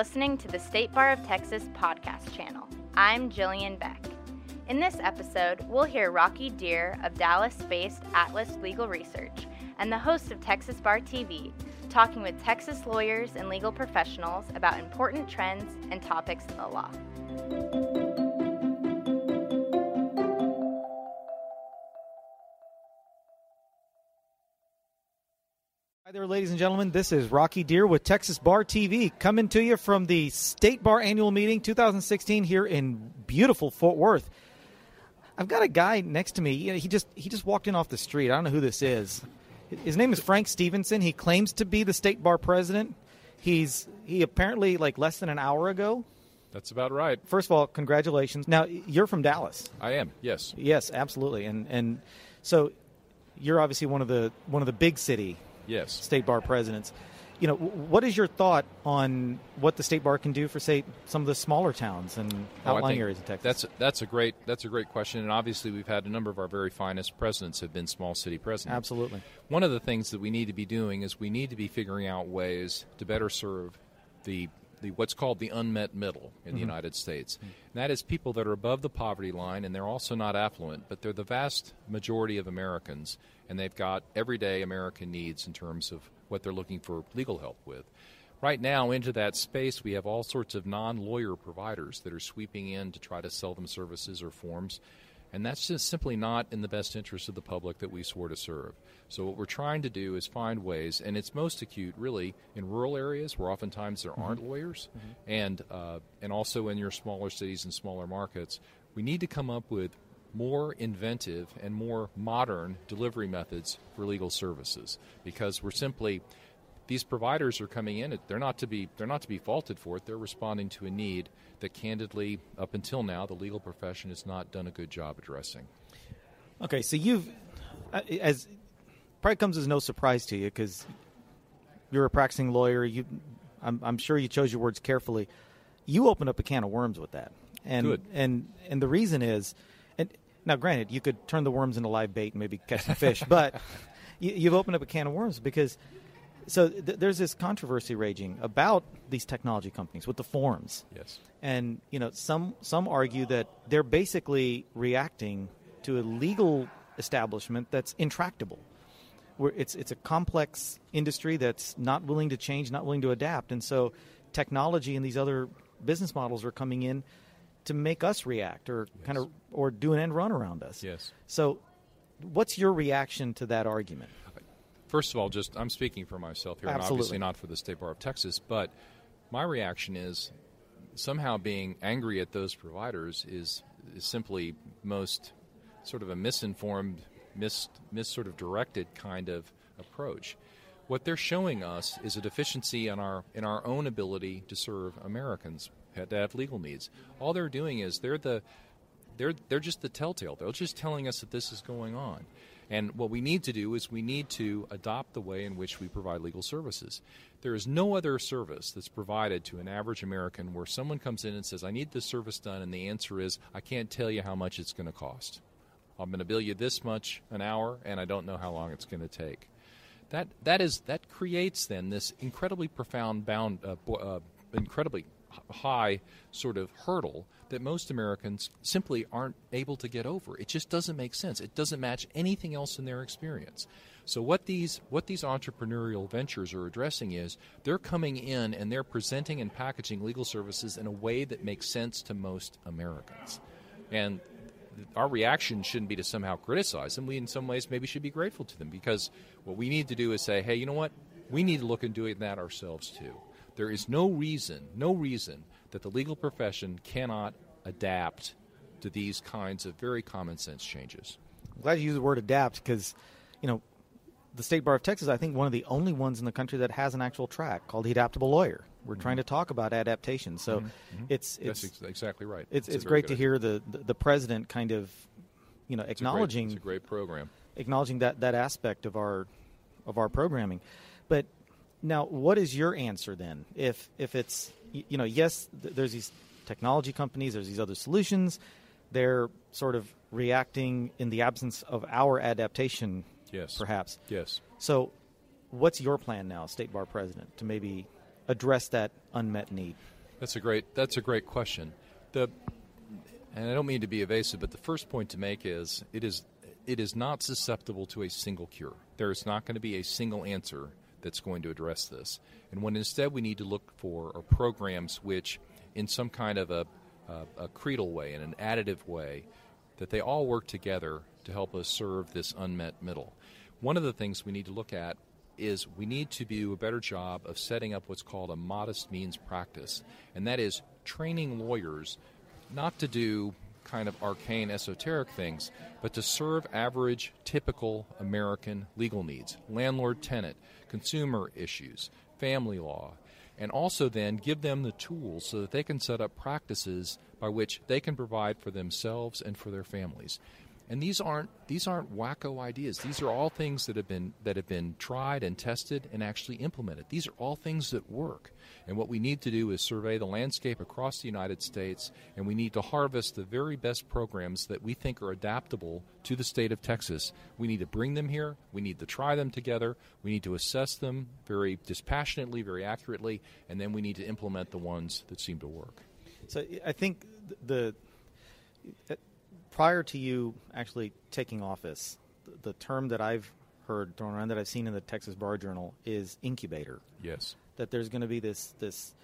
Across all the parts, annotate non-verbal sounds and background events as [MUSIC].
listening to the State Bar of Texas podcast channel. I'm Jillian Beck. In this episode, we'll hear Rocky Dhir of Dallas based Atlas Legal Research and the host of Texas Bar TV talking with Texas lawyers and legal professionals about important trends and topics in the law. Hi there, ladies and gentlemen. This is Rocky Dhir with Texas Bar TV coming to you from the State Bar Annual Meeting 2016 here in beautiful Fort Worth. I've got a guy next to me. He just he just walked in off the street. I don't know who this is. His name is Frank Stevenson. He claims to be the State Bar president. He's he apparently like less than an hour ago. That's about right. First of all, congratulations. Now you're from Dallas. I am. Yes. Yes, absolutely. And and so you're obviously one of the one of the big city Yes. state bar presidents. You know, what is your thought on what the state bar can do for, say, some of the smaller towns and Oh, outlying areas of Texas? That's that's a great that's a great question, and obviously we've had a number of our very finest presidents have been small city presidents. absolutely One of the things that we need to be doing is we need to be figuring out ways to better serve the the what's called the unmet middle in the mm-hmm. United States. And that is people that are above the poverty line and they're also not affluent, but they're the vast majority of Americans and they've got everyday American needs in terms of what they're looking for legal help with. Right now, into that space, we have all sorts of non lawyer providers that are sweeping in to try to sell them services or forms. And that's just simply not in the best interest of the public that we swore to serve. So, what we're trying to do is find ways, and it's most acute really in rural areas where oftentimes there aren't lawyers, and, uh, and also in your smaller cities and smaller markets. We need to come up with more inventive and more modern delivery methods for legal services because we're simply these providers are coming in they're not to be they're not to be faulted for it they're responding to a need that candidly up until now the legal profession has not done a good job addressing okay. So you've, uh, as probably comes as no surprise to you because you're a practicing lawyer. You, I'm, I'm sure you chose your words carefully. You opened up a can of worms with that, and Good. and and the reason is, and now granted, you could turn the worms into live bait and maybe catch some fish, [LAUGHS] but you, you've opened up a can of worms because so th- there's this controversy raging about these technology companies with the forms. Yes. And you know some some argue that they're basically reacting to a legal establishment that's intractable where it's it's a complex industry that's not willing to change not willing to adapt. And so technology and these other business models are coming in to make us react or kind of or do an end run around us. Yes. So what's your reaction to that argument First of all, just I'm speaking for myself here, and obviously not for the State Bar of Texas, but my reaction is somehow being angry at those providers is, is simply most sort of a misinformed, mis, mis sort of directed kind of approach. What they're showing us is a deficiency in our in our own ability to serve Americans that have legal needs. All they're doing is they're the they're they're just the telltale. They're just telling us that this is going on. And what we need to do is we need to adopt the way in which we provide legal services. There is no other service that's provided to an average American where someone comes in and says, I need this service done, and the answer is, I can't tell you how much it's going to cost. I'm going to bill you this much an hour, and I don't know how long it's going to take. That, that, is, that creates then this incredibly profound, bound, uh, uh, incredibly high sort of hurdle that most Americans simply aren't able to get over. It just doesn't make sense. It doesn't match anything else in their experience. So what these what these entrepreneurial ventures are addressing is they're coming in and they're presenting and packaging legal services in a way that makes sense to most Americans. And our reaction shouldn't be to somehow criticize them. We, in some ways, maybe should be grateful to them because what we need to do is say, hey, you know what? We need to look into doing that ourselves too. There is no reason, no reason that the legal profession cannot adapt to these kinds of very common sense changes. I'm glad you used the word adapt because, you know, the State Bar of Texas, I think, one of the only ones in the country that has an actual track called the Adaptable Lawyer. We're mm-hmm. trying to talk about adaptation, so mm-hmm. Mm-hmm. it's it's That's ex- exactly right. it's, it's great to hear the, the the president kind of, you know, idea. acknowledging It's a great, it's a great program. acknowledging that that aspect of our of our programming. But now, what is your answer then? If if it's you know, yes, there's these technology companies, there's these other solutions. They're sort of reacting in the absence of our adaptation, Yes. perhaps. Yes. So, what's your plan now, state bar president, to maybe address that unmet need? That's a great that's a great question. The and I don't mean to be evasive, but the first point to make is it is it is not susceptible to a single cure. There is not going to be a single answer that's going to address this. And what instead we need to look for are programs which, in some kind of a, a, a creedal way, in an additive way, that they all work together to help us serve this unmet middle. One of the things we need to look at is we need to do a better job of setting up what's called a modest means practice, and that is training lawyers not to do kind of arcane esoteric things, but to serve average, typical American legal needs landlord tenant, consumer issues, family law, and also then give them the tools so that they can set up practices by which they can provide for themselves and for their families. And these aren't these aren't wacko ideas. These are all things that have been that have been tried and tested and actually implemented. These are all things that work. And what we need to do is survey the landscape across the United States and we need to harvest the very best programs that we think are adaptable to the state of Texas. We need to bring them here, we need to try them together, we need to assess them very dispassionately, very accurately, and then we need to implement the ones that seem to work. So I think the prior to you actually taking office, the, the term that I've heard thrown around that I've seen in the Texas Bar Journal is incubator. Yes. That there's going to be this this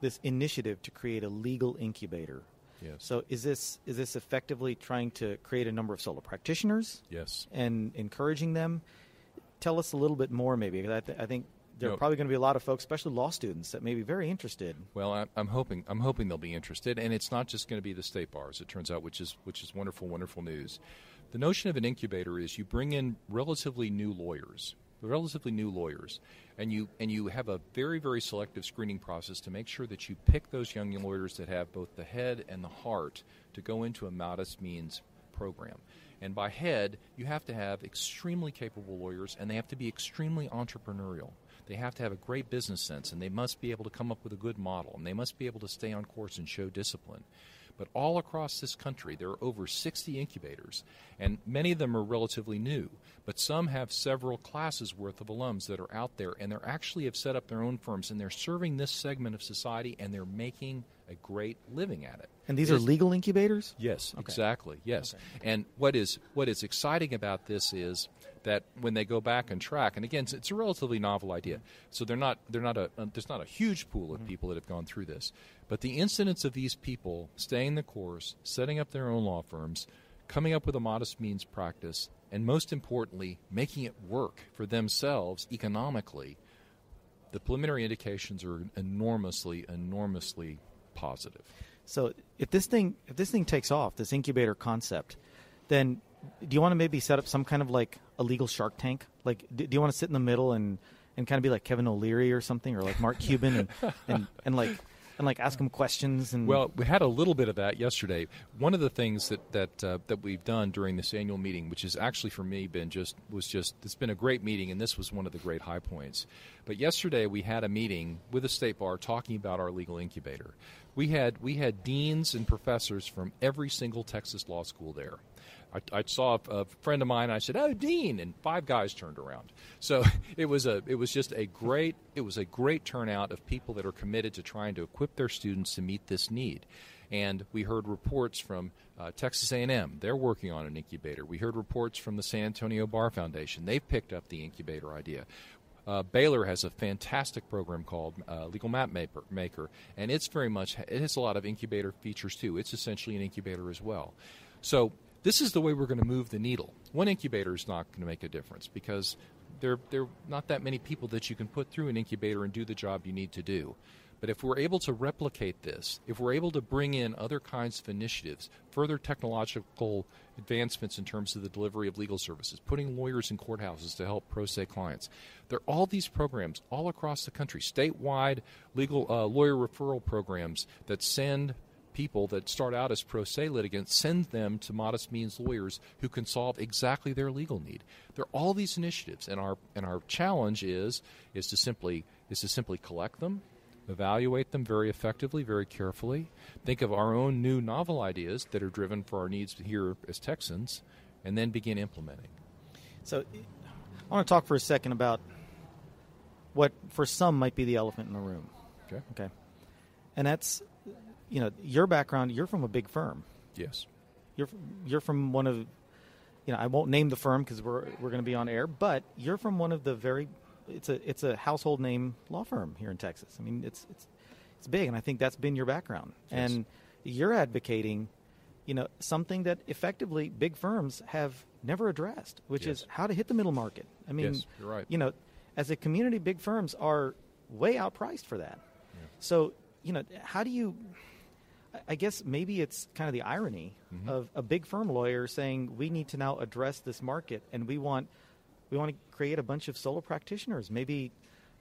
this initiative to create a legal incubator. Yes. So is this is this effectively trying to create a number of solo practitioners? Yes. And encouraging them. Tell us a little bit more, maybe. I, th- I think there are probably going to be a lot of folks, especially law students, that may be very interested. Well, I, I'm hoping I'm hoping they'll be interested, and it's not just going to be the state bars. It turns out, which is which is wonderful, wonderful news. The notion of an incubator is you bring in relatively new lawyers, relatively new lawyers, and you and you have a very very selective screening process to make sure that you pick those young lawyers that have both the head and the heart to go into a modest means program. And by head, you have to have extremely capable lawyers, and they have to be extremely entrepreneurial. They have to have a great business sense, and they must be able to come up with a good model, and they must be able to stay on course and show discipline. But all across this country, there are over 60 incubators, and many of them are relatively new. But some have several classes worth of alums that are out there, and they are actually have set up their own firms, and they're serving this segment of society, and they're making a great living at it. And these It are is- legal incubators? Yes, Okay. exactly. Yes, Okay. and what is what is exciting about this is that when they go back and track, and again, it's, it's a relatively novel idea. Mm-hmm. So they're not they're not a there's not a huge pool of mm-hmm. people that have gone through this, but the incidence of these people staying the course, setting up their own law firms, coming up with a modest means practice, and most importantly, making it work for themselves economically. The preliminary indications are enormously, enormously positive. So if this thing if this thing takes off, this incubator concept, then do you want to maybe set up some kind of like a legal Shark Tank? Like, do, do you want to sit in the middle and and kind of be like Kevin O'Leary or something, or like Mark Cuban, and and, and like and like ask them questions and Well, we had a little bit of that yesterday. One of the things that that uh, that we've done during this annual meeting, which has actually for me been just was just it's been a great meeting, and this was one of the great high points. But yesterday we had a meeting with the state bar talking about our legal incubator. We had we had deans and professors from every single Texas law school there. I, I saw a, a friend of mine. I said, "Oh, Dean," and five guys turned around. So [LAUGHS] it was a it was just a great it was a great turnout of people that are committed to trying to equip their students to meet this need. And we heard reports from uh, Texas A&M; they're working on an incubator. We heard reports from the San Antonio Bar Foundation; they've picked up the incubator idea. Uh, Baylor has a fantastic program called uh, Legal Map Maker, Maker, and it's very much it has a lot of incubator features too. It's essentially an incubator as well. So this is the way we're going to move the needle. One incubator is not going to make a difference because there there are not that many people that you can put through an incubator and do the job you need to do. But if we're able to replicate this, if we're able to bring in other kinds of initiatives, further technological advancements in terms of the delivery of legal services, putting lawyers in courthouses to help pro se clients, there are all these programs all across the country, statewide legal uh, lawyer referral programs that send people that start out as pro se litigants send them to modest means lawyers who can solve exactly their legal need. There are all these initiatives, and our and our challenge is is to simply is to simply collect them, evaluate them very effectively, very carefully, think of our own new novel ideas that are driven for our needs here as Texans, and then begin implementing. So I want to talk for a second about what for some might be the elephant in the room. Okay. Okay. And that's, you know, your background. You're from a big firm. Yes. You're you're from one of, you know, I won't name the firm because we're we're going to be on air, but you're from one of the very, it's a it's a household name law firm here in Texas. I mean, it's it's it's big, and I think that's been your background, Yes. and you're advocating, you know, something that effectively big firms have never addressed, which Yes. is how to hit the middle market. I mean, Yes, you're right. You know, as a community, big firms are way outpriced for that. Yeah. So, you know, how do you? I- guess maybe it's kind of the irony Mm-hmm. of a big firm lawyer saying we need to now address this market, and we want we want to create a bunch of solo practitioners. Maybe,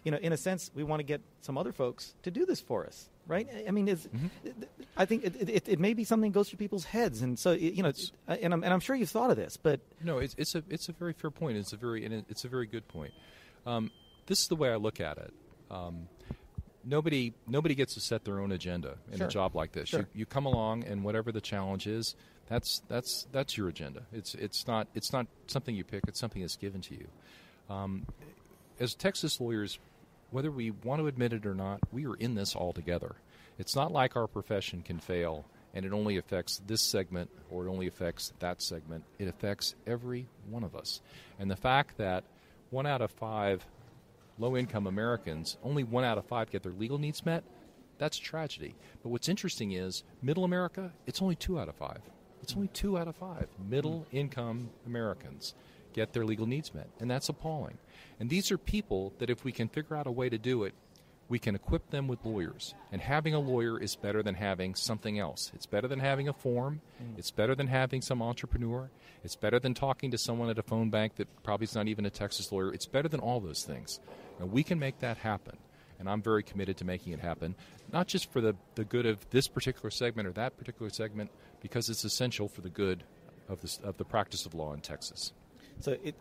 you know, in a sense, we want to get some other folks to do this for us, right? I mean, is Mm-hmm. I think it, it, it may be something that goes through people's heads, and so you know, it's, and I'm and I'm sure you've thought of this, but No, it's, it's a it's a very fair point. It's a very and it's a very good point. Um, this is the way I look at it. Um, nobody nobody gets to set their own agenda in Sure. a job like this. Sure. You, you come along, and whatever the challenge is, that's that's that's your agenda. It's it's not it's not something you pick. It's something that's given to you. Um, as Texas lawyers, whether we want to admit it or not, we are in this all together. It's not like our profession can fail and it only affects this segment or it only affects that segment. It affects every one of us. And the fact that one out of five low income Americans, only one out of five get their legal needs met, that's a tragedy. But what's interesting is middle America, it's only two out of five. It's only two out of five middle income Americans get their legal needs met. And that's appalling. And these are people that if we can figure out a way to do it, we can equip them with lawyers. And having a lawyer is better than having something else. It's better than having a form. Mm. It's better than having some entrepreneur. It's better than talking to someone at a phone bank that probably is not even a Texas lawyer. It's better than all those things. And we can make that happen. And I'm very committed to making it happen, not just for the, the good of this particular segment or that particular segment, because it's essential for the good of, this, of the practice of law in Texas. So it,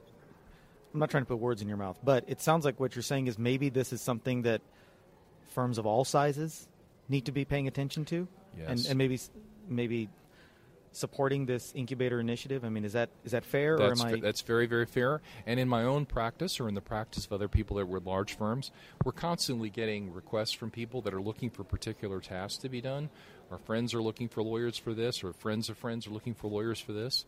I'm not trying to put words in your mouth, but it sounds like what you're saying is maybe this is something that firms of all sizes need to be paying attention to, and, Yes. and maybe maybe supporting this incubator initiative. I mean, is that is that fair, That's, or am I? that's very, very fair. And in my own practice or in the practice of other people that were large firms, we're constantly getting requests from people that are looking for particular tasks to be done. Our friends are looking for lawyers for this, or friends of friends are looking for lawyers for this.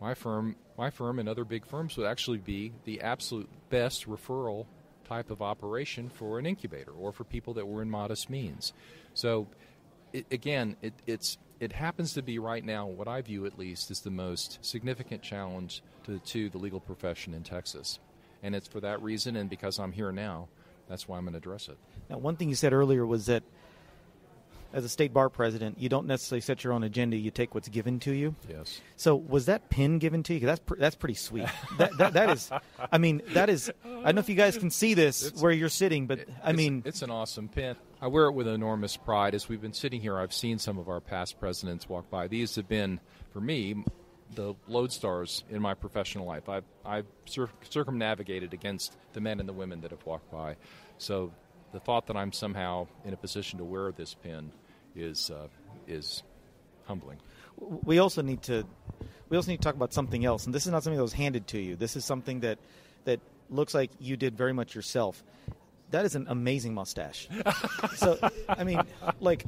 My firm, my firm, and other big firms would actually be the absolute best referral type of operation for an incubator or for people that were in modest means. So, it, again, it, it's it happens to be right now what I view at least is the most significant challenge to, to the legal profession in Texas, and it's for that reason and because I'm here now. That's why I'm going to address it. Now, one thing you said earlier was that as a state bar president, you don't necessarily set your own agenda; you take what's given to you. Yes. So, was that pin given to you? that's pr- that's pretty sweet. that, that that is, I mean, that is. I don't know if you guys can see this It's- where you're sitting, but I It's- mean, it's an awesome pin. I wear it with enormous pride. As we've been sitting here, I've seen some of our past presidents walk by. These have been, for me, the lodestars in my professional life. I've, I've cir- circumnavigated against the men and the women that have walked by. So the thought that I'm somehow in a position to wear this pin is, uh, is humbling. we also need to we also need to talk about something else and this is not something that was handed to you this is something that that looks like you did very much yourself that is an amazing mustache [LAUGHS] so i mean like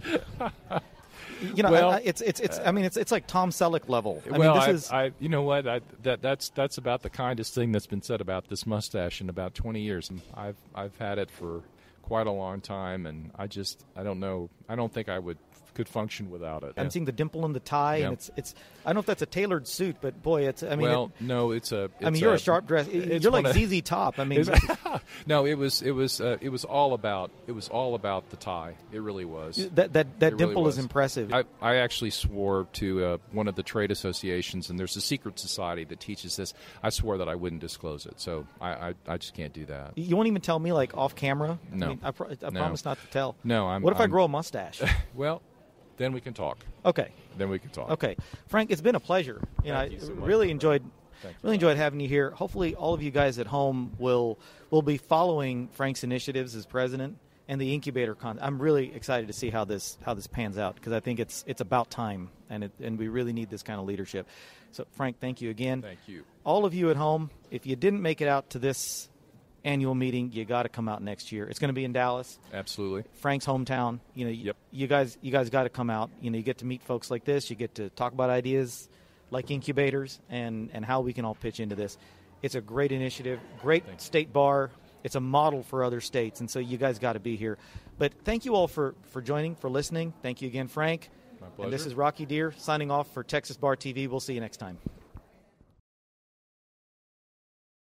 you know Well, I, I- it's it's it's i mean it's it's like tom selleck level i well, mean this I, is I, you know what? I, that that's that's about the kindest thing that's been said about this mustache in about 20 years. And I've I've had it for quite a long time, and I just I don't know. I don't think I would could function without it. i'm seeing the dimple in the tie Yeah. and it's it's i don't know if that's a tailored suit but boy it's i mean well, it- no, it's a. I mean, you're a sharp dress. You're like of- ZZ Top. I [LAUGHS] mean, It's- [LAUGHS] no, it was it was uh, it was all about it was all about the tie. It really was. that that that It really dimple is impressive. I, I actually swore to uh, one of the trade associations, and there's a secret society that teaches this. I swore that I wouldn't disclose it, so I, I, I just can't do that. you won't even tell me like off camera. No. I, mean, I, pro- I No. promise not to tell. No, I'm. What if i I'm- grow a mustache? [LAUGHS] Well, then we can talk. okay, Then we can talk. okay, Frank, it's been a pleasure. You know, Thank I you so much. really enjoyed Thank you. really enjoyed having you here. Hopefully, all of you guys at home will will be following Frank's initiatives as president and the incubator. Con- I'm really excited to see how this how this pans out because I think it's it's about time and it, and we really need this kind of leadership. So, Frank, thank you again. Thank you. all of you at home, if you didn't make it out to this annual meeting. You got to come out next year. It's going to be in Dallas. Absolutely. Frank's hometown. You know, Yep. you guys, you guys got to come out. You know, you get to meet folks like this. You get to talk about ideas like incubators and and how we can all pitch into this. It's a great initiative, great Thanks. state bar. It's a model for other states, and so you guys got to be here. But thank you all for for joining, for listening. Thank you again, Frank. My And this is Rocky Dhir signing off for Texas Bar TV. We'll see you next time.